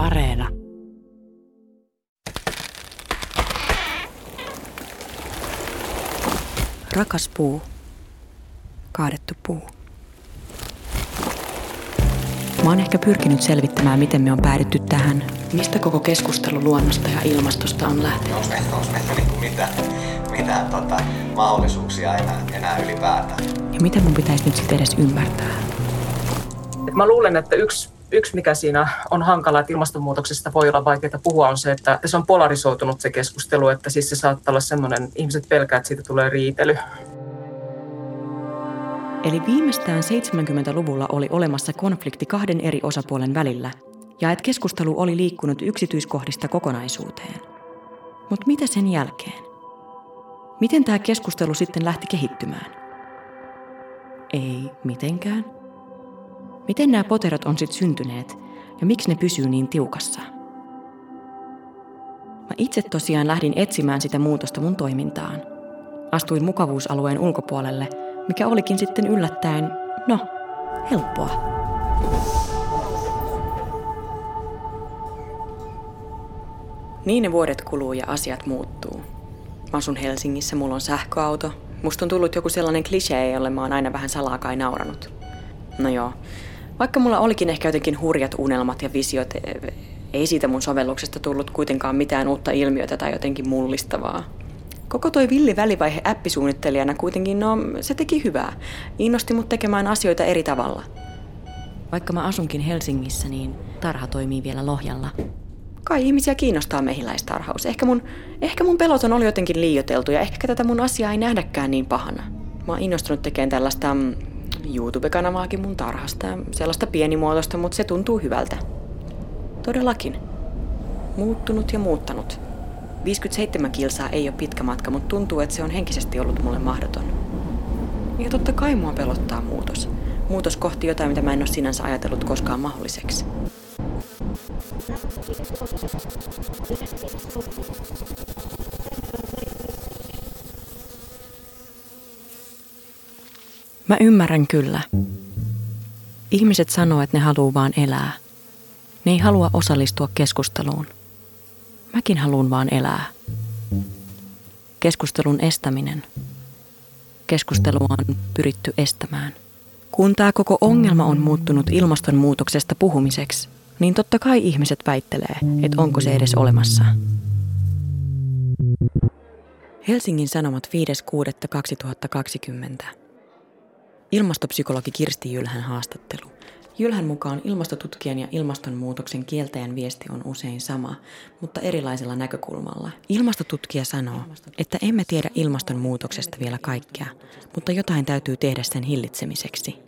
Areena. Rakas puu. Kaadettu puu. Mä oon ehkä pyrkinyt selvittämään, miten me on päädytty tähän. Mistä koko keskustelu luonnosta ja ilmastosta on lähtenyt? Onko meillä, onko meillä niin mitään, mitään tota, mahdollisuuksia enää, enää ylipäätään? Ja mitä mun pitäisi nyt sitten edes ymmärtää? Et mä luulen, että yksi, yksi, mikä siinä on hankala, että ilmastonmuutoksesta voi olla vaikeaa puhua, on se, että se on polarisoitunut se keskustelu, että siis se saattaa olla semmoinen, ihmiset pelkää, että siitä tulee riitely. Eli viimeistään 70-luvulla oli olemassa konflikti kahden eri osapuolen välillä, ja että keskustelu oli liikkunut yksityiskohdista kokonaisuuteen. Mutta mitä sen jälkeen? Miten tämä keskustelu sitten lähti kehittymään? Ei mitenkään. Miten nämä poterot on sitten syntyneet ja miksi ne pysyy niin tiukassa? Mä itse tosiaan lähdin etsimään sitä muutosta mun toimintaan. Astuin mukavuusalueen ulkopuolelle, mikä olikin sitten yllättäen, no, helppoa. Niin ne vuodet kuluu ja asiat muuttuu. Mä asun Helsingissä, mulla on sähköauto. Musta on tullut joku sellainen klisee, jolle mä oon aina vähän salaa kai nauranut. No joo, vaikka mulla olikin ehkä jotenkin hurjat unelmat ja visiot, e- ei siitä mun sovelluksesta tullut kuitenkaan mitään uutta ilmiötä tai jotenkin mullistavaa. Koko toi villi välivaihe appisuunnittelijana kuitenkin, no se teki hyvää. Innosti mut tekemään asioita eri tavalla. Vaikka mä asunkin Helsingissä, niin tarha toimii vielä Lohjalla. Kai ihmisiä kiinnostaa mehiläistarhaus. Ehkä mun, ehkä mun peloton oli jotenkin liioteltu ja ehkä tätä mun asiaa ei nähdäkään niin pahana. Mä oon innostunut tekemään tällaista mm, YouTube-kanavaakin mun tarhasta. Sellaista pienimuotoista, mutta se tuntuu hyvältä. Todellakin. Muuttunut ja muuttanut. 57 kilsaa ei ole pitkä matka, mutta tuntuu, että se on henkisesti ollut mulle mahdoton. Ja totta kai mua pelottaa muutos. Muutos kohti jotain, mitä mä en ole sinänsä ajatellut koskaan mahdolliseksi. Mä ymmärrän kyllä. Ihmiset sanoo, että ne haluaa vaan elää. Ne ei halua osallistua keskusteluun. Mäkin haluan vaan elää. Keskustelun estäminen. Keskustelua on pyritty estämään. Kun tämä koko ongelma on muuttunut ilmastonmuutoksesta puhumiseksi, niin totta kai ihmiset väittelee, että onko se edes olemassa. Helsingin Sanomat 5.6.2020. Ilmastopsykologi Kirsti Jylhän haastattelu. Jylhän mukaan ilmastotutkijan ja ilmastonmuutoksen kieltäjän viesti on usein sama, mutta erilaisella näkökulmalla. Ilmastotutkija sanoo, että emme tiedä ilmastonmuutoksesta vielä kaikkea, mutta jotain täytyy tehdä sen hillitsemiseksi.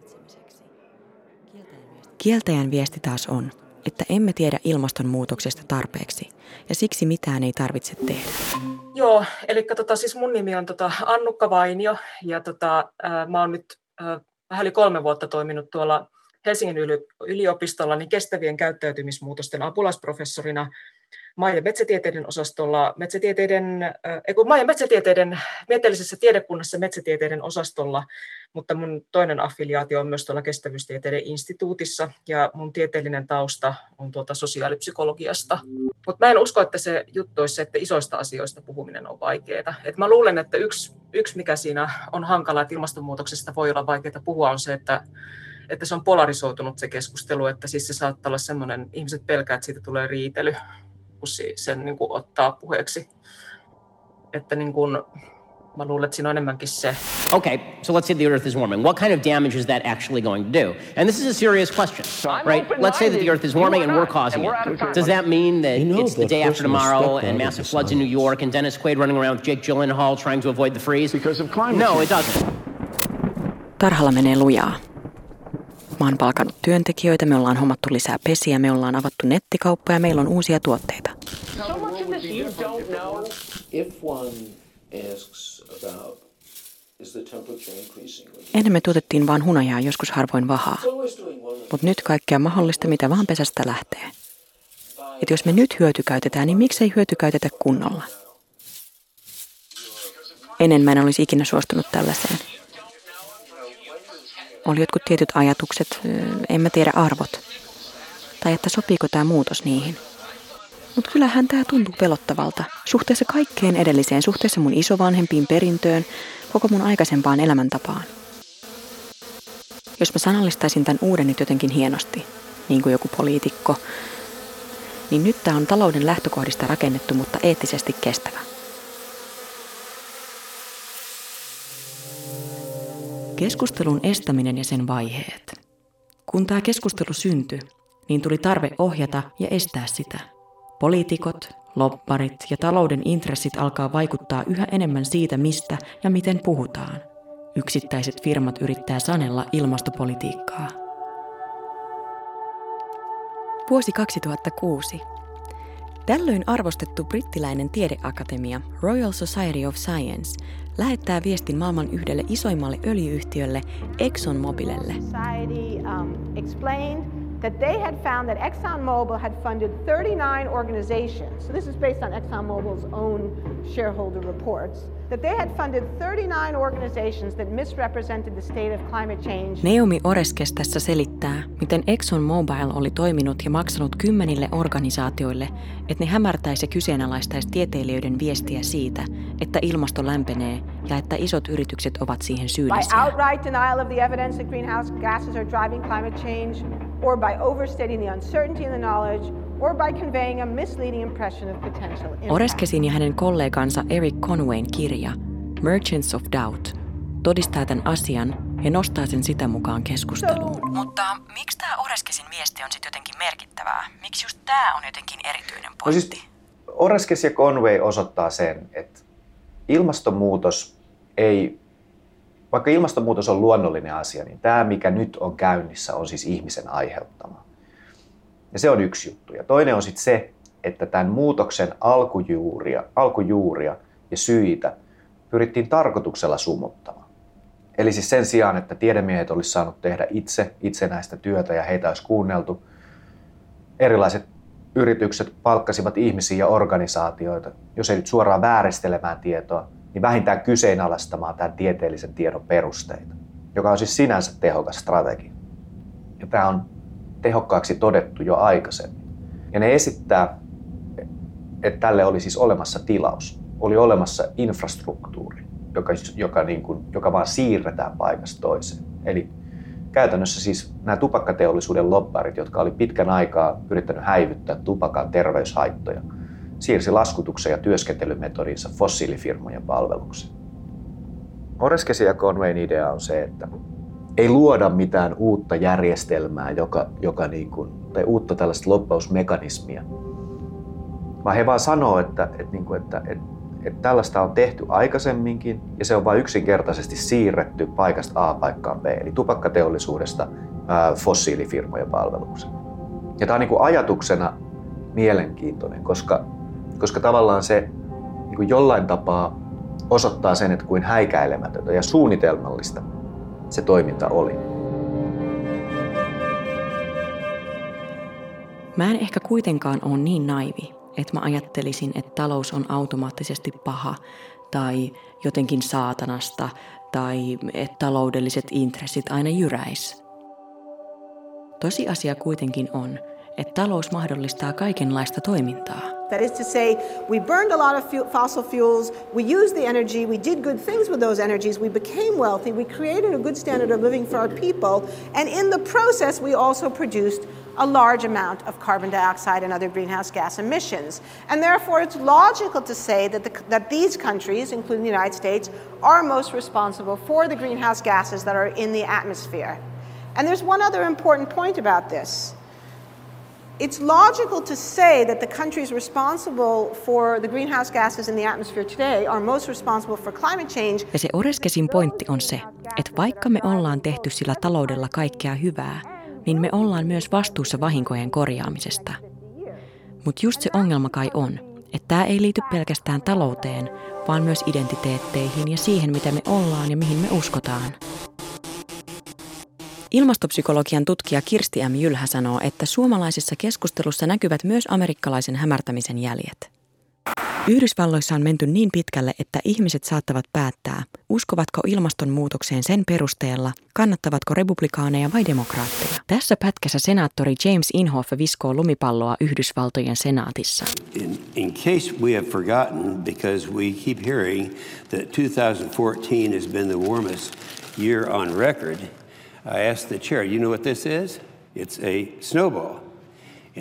Kieltäjän viesti taas on, että emme tiedä ilmastonmuutoksesta tarpeeksi ja siksi mitään ei tarvitse tehdä. Joo, eli tota, siis mun nimi on tota Annukka Vainio ja tota, ää, mä oon nyt vähän yli kolme vuotta toiminut tuolla Helsingin yliopistolla niin kestävien käyttäytymismuutosten apulaisprofessorina maa- ja metsätieteiden osastolla, metsätieteiden, äh, maa- ja metsätieteiden, tieteellisessä tiedekunnassa metsätieteiden osastolla, mutta mun toinen affiliaatio on myös tuolla kestävyystieteiden instituutissa, ja mun tieteellinen tausta on tuolta sosiaalipsykologiasta. Mutta mä en usko, että se juttu olisi se, että isoista asioista puhuminen on vaikeaa. Et mä luulen, että yksi, yksi, mikä siinä on hankala, että ilmastonmuutoksesta voi olla vaikeaa puhua, on se, että että se on polarisoitunut se keskustelu, että siis se saattaa olla semmoinen, ihmiset pelkää, että siitä tulee riitely, sen niin kuin ottaa puheeksi. Että niin kuin, mä luulen, että siinä on enemmänkin se. Okay, so let's say the Earth is warming. What kind of damage is that actually going to do? And this is a serious question, right? Let's say that the Earth is warming and we're causing it. Does that mean that You know it's the day after tomorrow and massive floods in New York and Dennis Quaid running around with Jake Gyllenhaal trying to avoid the freeze? Because of climate No, it doesn't. Tarhalla menee lujaa. Mä oon palkannut työntekijöitä, me ollaan hommattu lisää pesiä, me ollaan avattu nettikauppa ja meillä on uusia tuotteita. Ennen me tuotettiin vaan hunajaa, joskus harvoin vahaa. Mutta nyt kaikkea mahdollista, mitä vaan pesästä lähtee. Et jos me nyt hyötykäytetään, niin miksei hyötykäytetä kunnolla? Ennen mä en olisi ikinä suostunut tällaiseen. Oli jotkut tietyt ajatukset, en mä tiedä arvot. tai että sopiiko tämä muutos niihin. Mutta kyllähän tämä tuntuu pelottavalta suhteessa kaikkeen edelliseen, suhteessa mun isovanhempiin perintöön, koko mun aikaisempaan elämäntapaan. Jos mä sanallistaisin tämän uuden nyt jotenkin hienosti, niin kuin joku poliitikko, niin nyt tämä on talouden lähtökohdista rakennettu, mutta eettisesti kestävä. Keskustelun estäminen ja sen vaiheet. Kun tämä keskustelu syntyi, niin tuli tarve ohjata ja estää sitä. Poliitikot, lopparit ja talouden intressit alkaa vaikuttaa yhä enemmän siitä, mistä ja miten puhutaan. Yksittäiset firmat yrittää sanella ilmastopolitiikkaa. Vuosi 2006. Tällöin arvostettu brittiläinen tiedeakatemia Royal Society of Science lähettää viestin maailman yhdelle isoimmalle öljyyhtiölle ExxonMobilelle. Society, um, that they had found that ExxonMobil had funded 39 organizations. So this is based on ExxonMobil's own shareholder reports. That they had funded 39 organizations that misrepresented the state of climate change. Naomi Oreskes tässä selittää, miten ExxonMobil oli toiminut ja maksanut kymmenille organisaatioille, että ne hämärtäisi ja kyseenalaistaisi tieteilijöiden viestiä siitä, että ilmasto lämpenee ja että isot yritykset ovat siihen syyllisiä. By outright denial of the evidence that greenhouse gases are driving climate change, or by overstating the uncertainty in the knowledge, or by conveying a misleading impression of potential impact. Oreskesin ja hänen kollegansa Eric Conwayn kirja Merchants of Doubt todistaa tämän asian ja nostaa sen sitä mukaan keskusteluun. So, Mutta miksi tämä Oreskesin viesti on sitten jotenkin merkittävää? Miksi just tämä on jotenkin erityinen pointti? No siis Oreskes ja Conway osoittaa sen, että ilmastonmuutos ei vaikka ilmastonmuutos on luonnollinen asia, niin tämä, mikä nyt on käynnissä, on siis ihmisen aiheuttama. Ja se on yksi juttu. Ja toinen on sitten se, että tämän muutoksen alkujuuria, alkujuuria ja syitä pyrittiin tarkoituksella sumuttamaan. Eli siis sen sijaan, että tiedemiehet olisi saanut tehdä itse itsenäistä työtä ja heitä olisi kuunneltu, erilaiset yritykset palkkasivat ihmisiä ja organisaatioita, jos ei nyt suoraan vääristelemään tietoa, niin vähintään kyseenalaistamaan tämän tieteellisen tiedon perusteita, joka on siis sinänsä tehokas strategia. Ja tämä on tehokkaaksi todettu jo aikaisemmin. Ja ne esittää, että tälle oli siis olemassa tilaus, oli olemassa infrastruktuuri, joka, joka, niin kuin, joka vaan siirretään paikasta toiseen. Eli käytännössä siis nämä tupakkateollisuuden lobbarit, jotka oli pitkän aikaa yrittänyt häivyttää tupakan terveyshaittoja, siirsi laskutuksen ja työskentelymetodinsa fossiilifirmojen palvelukseen. Oreskesi ja Conwayn idea on se, että ei luoda mitään uutta järjestelmää, joka, joka niin kuin, tai uutta tällaista loppausmekanismia, vaan he vaan sanoo, että, että, niin kuin, että, että, että tällaista on tehty aikaisemminkin ja se on vain yksinkertaisesti siirretty paikasta A paikkaan B, eli tupakkateollisuudesta ää, fossiilifirmojen palvelukseen. Ja tämä on niin kuin ajatuksena mielenkiintoinen, koska koska tavallaan se niin kuin jollain tapaa osoittaa sen, että kuin häikäilemätöntä ja suunnitelmallista se toiminta oli. Mä en ehkä kuitenkaan ole niin naivi, että mä ajattelisin, että talous on automaattisesti paha tai jotenkin saatanasta tai että taloudelliset intressit aina jyräis. Tosiasia kuitenkin on, että talous mahdollistaa kaikenlaista toimintaa. That is to say, we burned a lot of fuel, fossil fuels, we used the energy, we did good things with those energies, we became wealthy, we created a good standard of living for our people, and in the process we also produced a large amount of carbon dioxide and other greenhouse gas emissions. And therefore, it's logical to say that, the, that these countries, including the United States, are most responsible for the greenhouse gases that are in the atmosphere. And there's one other important point about this. It's logical to say that the countries responsible for the greenhouse gases in the atmosphere today are most responsible for climate change. Ja se Oreskesin pointti on se, että vaikka me ollaan tehty sillä taloudella kaikkea hyvää, niin me ollaan myös vastuussa vahinkojen korjaamisesta. Mutta just se ongelma kai on, että tämä ei liity pelkästään talouteen, vaan myös identiteetteihin ja siihen, mitä me ollaan ja mihin me uskotaan. Ilmastopsykologian tutkija Kirsti M. Jylhä sanoo, että suomalaisessa keskustelussa näkyvät myös amerikkalaisen hämärtämisen jäljet. Yhdysvalloissa on menty niin pitkälle, että ihmiset saattavat päättää, uskovatko ilmastonmuutokseen sen perusteella, kannattavatko republikaaneja vai demokraatteja. Tässä pätkässä senaattori James Inhofe viskoo lumipalloa Yhdysvaltojen senaatissa. In, in case we have forgotten, because we keep hearing that 2014 has been the warmest year on record, I asked the chair, you know what this is? It's a snowball.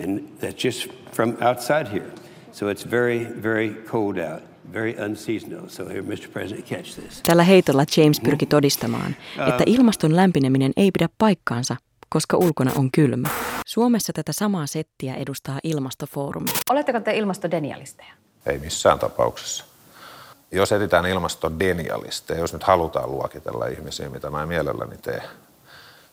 And that's just from outside here. So it's very, very cold out, very unseasonal. So here, Mr. President, catch this. Tällä heitolla James pyrki todistamaan, että ilmaston lämpeneminen ei pidä paikkaansa, koska ulkona on kylmä. Suomessa tätä samaa settiä edustaa ilmastofoorumi. Oletteko te ilmastodenialisteja? Ei missään tapauksessa. Jos etsitään ilmastodenialisteja, jos nyt halutaan luokitella ihmisiä, mitä mä mielelläni teen,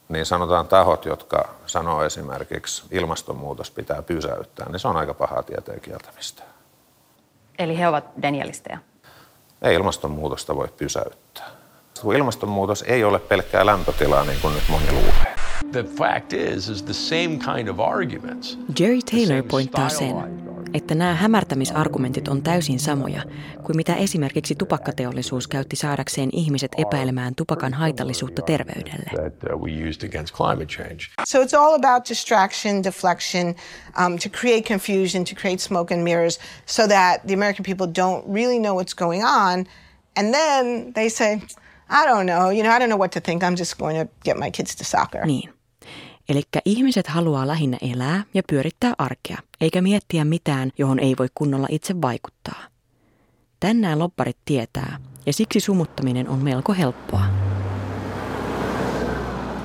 niin sanotaan tahot, jotka sanoo esimerkiksi ilmastonmuutos pitää pysäyttää, niin se on aika pahaa tieteen kieltämistä. Eli he ovat denialisteja? Ei ilmastonmuutosta voi pysäyttää. Ilmastonmuutos ei ole pelkkää lämpötilaa, niin kuin nyt moni luulee. The fact is, is the same kind of arguments. Jerry Taylor pointtaa sen, että nämä hämärtämisargumentit on täysin samoja kuin mitä esimerkiksi tupakkateollisuus käytti saadakseen ihmiset epäilemään tupakan haitallisuutta terveydelle. Uh, so it's all about distraction, deflection, um, to create confusion, to create smoke and mirrors so that the American people don't really know what's going on. And then they say, I don't know, you know, I don't know what to think. I'm just going to get my kids to soccer. Niin. Eli ihmiset haluaa lähinnä elää ja pyörittää arkea, eikä miettiä mitään, johon ei voi kunnolla itse vaikuttaa. Tänään lopparit tietää, ja siksi sumuttaminen on melko helppoa.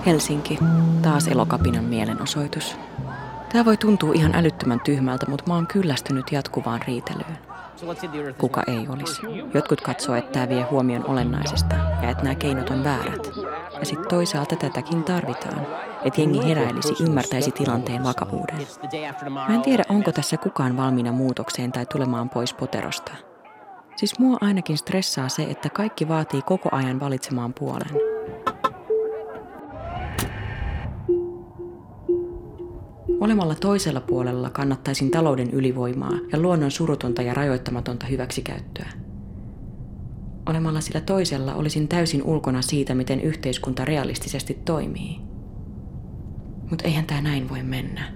Helsinki, taas elokapinan mielenosoitus. Tämä voi tuntua ihan älyttömän tyhmältä, mutta mä oon kyllästynyt jatkuvaan riitelyyn. Kuka ei olisi. Jotkut katsoo, että tämä vie huomion olennaisesta ja että nämä keinot on väärät. Ja sitten toisaalta tätäkin tarvitaan, että jengi heräilisi, ymmärtäisi tilanteen vakavuuden. Mä en tiedä, onko tässä kukaan valmiina muutokseen tai tulemaan pois poterosta. Siis mua ainakin stressaa se, että kaikki vaatii koko ajan valitsemaan puolen. Olemalla toisella puolella kannattaisin talouden ylivoimaa ja luonnon surutonta ja rajoittamatonta hyväksikäyttöä. Olemalla sillä toisella olisin täysin ulkona siitä, miten yhteiskunta realistisesti toimii. Mutta eihän tämä näin voi mennä.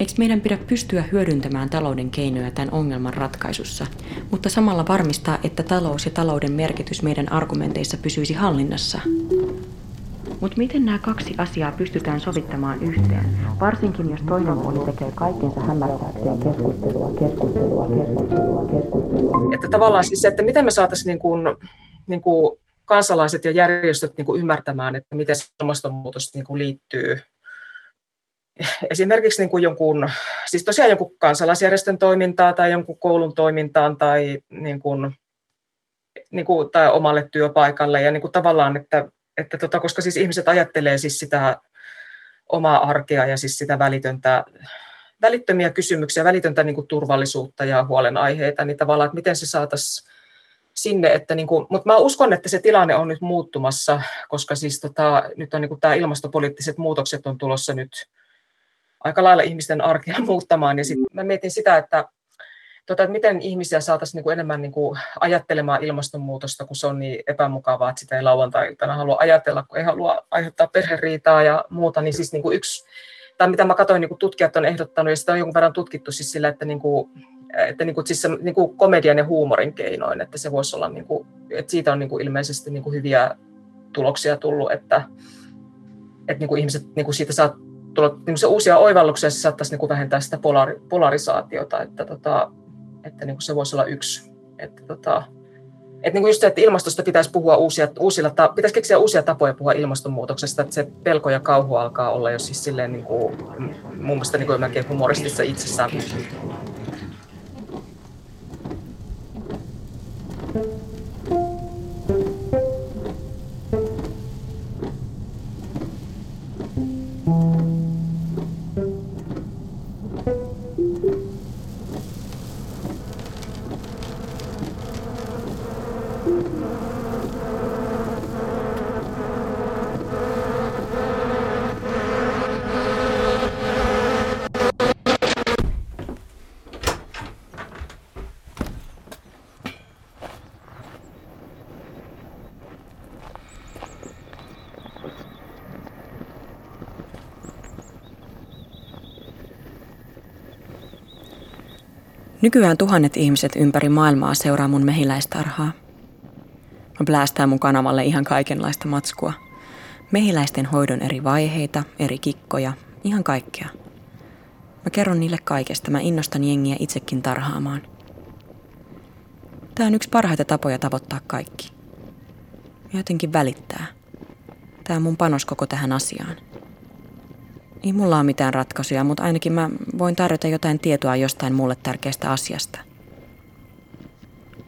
Eikö meidän pidä pystyä hyödyntämään talouden keinoja tämän ongelman ratkaisussa, mutta samalla varmistaa, että talous ja talouden merkitys meidän argumenteissa pysyisi hallinnassa? Mutta miten nämä kaksi asiaa pystytään sovittamaan yhteen, varsinkin jos toinen puoli tekee kaikkensa hämärtääkseen keskustelua, keskustelua, keskustelua, keskustelua. Tavallaan siis se, että miten me saataisiin niin kuin, niin kuin kansalaiset ja järjestöt niin kuin ymmärtämään, että miten ilmastonmuutos niin kuin liittyy esimerkiksi niin kuin jonkun, siis tosiaan jonkun kansalaisjärjestön toimintaa tai jonkun koulun toimintaan tai, niin kuin, niin kuin, tai omalle työpaikalle. Ja niin kuin tavallaan, että että tota, koska siis ihmiset ajattelee siis sitä omaa arkea ja siis sitä välitöntä, välittömiä kysymyksiä, välitöntä niin kuin turvallisuutta ja huolenaiheita, niin tavallaan, että miten se saataisiin sinne, että niin kuin, mutta mä uskon, että se tilanne on nyt muuttumassa, koska siis tota, nyt on niin kuin tämä ilmastopoliittiset muutokset on tulossa nyt aika lailla ihmisten arkea muuttamaan, ja sitten mä mietin sitä, että tota, että miten ihmisiä saataisiin niin kuin enemmän niin kuin ajattelemaan ilmastonmuutosta, kun se on niin epämukavaa, että sitä ei lauantai-iltana halua ajatella, kun ei halua aiheuttaa perheriitaa ja muuta, niin siis niin kuin yksi, tai mitä mä katsoin, niin kuin tutkijat on ehdottanut, ja sitä on jonkun verran tutkittu siis sillä, että, niin kuin, että niin kuin, siis se, niin kuin komedian ja huumorin keinoin, että se voisi olla, niin kuin, että siitä on niin kuin ilmeisesti niin kuin hyviä tuloksia tullut, että, että niin kuin ihmiset niin kuin siitä saa tulla niin se uusia oivalluksia, se saattaisi niin kuin vähentää sitä polari, polarisaatiota, että tota, että niin kuin se voisi olla yksi. Että tota, että niin kuin just se, että ilmastosta pitäisi puhua uusia, uusilla, pitäisi keksiä uusia tapoja puhua ilmastonmuutoksesta, että se pelko ja kauhu alkaa olla jo siis silleen niin kuin, mun mielestä niin kuin humoristissa itsessään. Nykyään tuhannet ihmiset ympäri maailmaa seuraa mun mehiläistarhaa. Mä plästään mun kanavalle ihan kaikenlaista matskua. Mehiläisten hoidon eri vaiheita, eri kikkoja, ihan kaikkea. Mä kerron niille kaikesta, mä innostan jengiä itsekin tarhaamaan. Tää on yksi parhaita tapoja tavoittaa kaikki. Ja jotenkin välittää. Tää on mun panos koko tähän asiaan. Ei mulla ole mitään ratkaisuja, mutta ainakin mä voin tarjota jotain tietoa jostain mulle tärkeästä asiasta.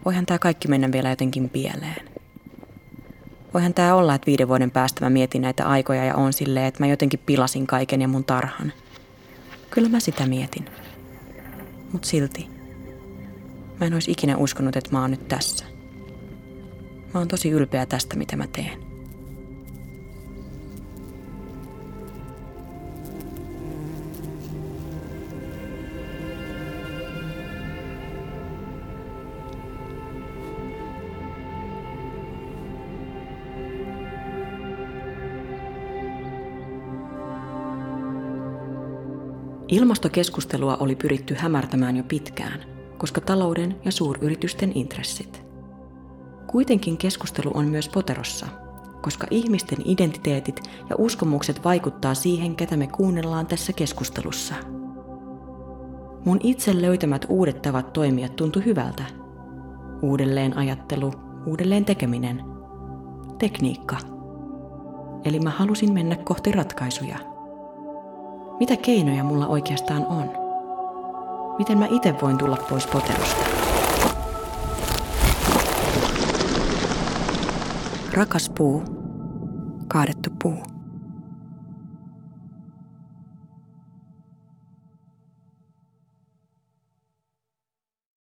Voihan tää kaikki mennä vielä jotenkin pieleen. Voihan tää olla, että viiden vuoden päästä mä mietin näitä aikoja ja on silleen, että mä jotenkin pilasin kaiken ja mun tarhan. Kyllä mä sitä mietin. Mut silti. Mä en olisi ikinä uskonut, että mä oon nyt tässä. Mä oon tosi ylpeä tästä, mitä mä teen. Ilmastokeskustelua oli pyritty hämärtämään jo pitkään, koska talouden ja suuryritysten intressit. Kuitenkin keskustelu on myös poterossa, koska ihmisten identiteetit ja uskomukset vaikuttaa siihen, ketä me kuunnellaan tässä keskustelussa. Mun itse löytämät uudet tavat toimia tuntui hyvältä. Uudelleen ajattelu, uudelleen tekeminen, tekniikka. Eli mä halusin mennä kohti ratkaisuja – mitä keinoja mulla oikeastaan on? Miten mä itse voin tulla pois poterosta? Rakas puu, kaadettu puu.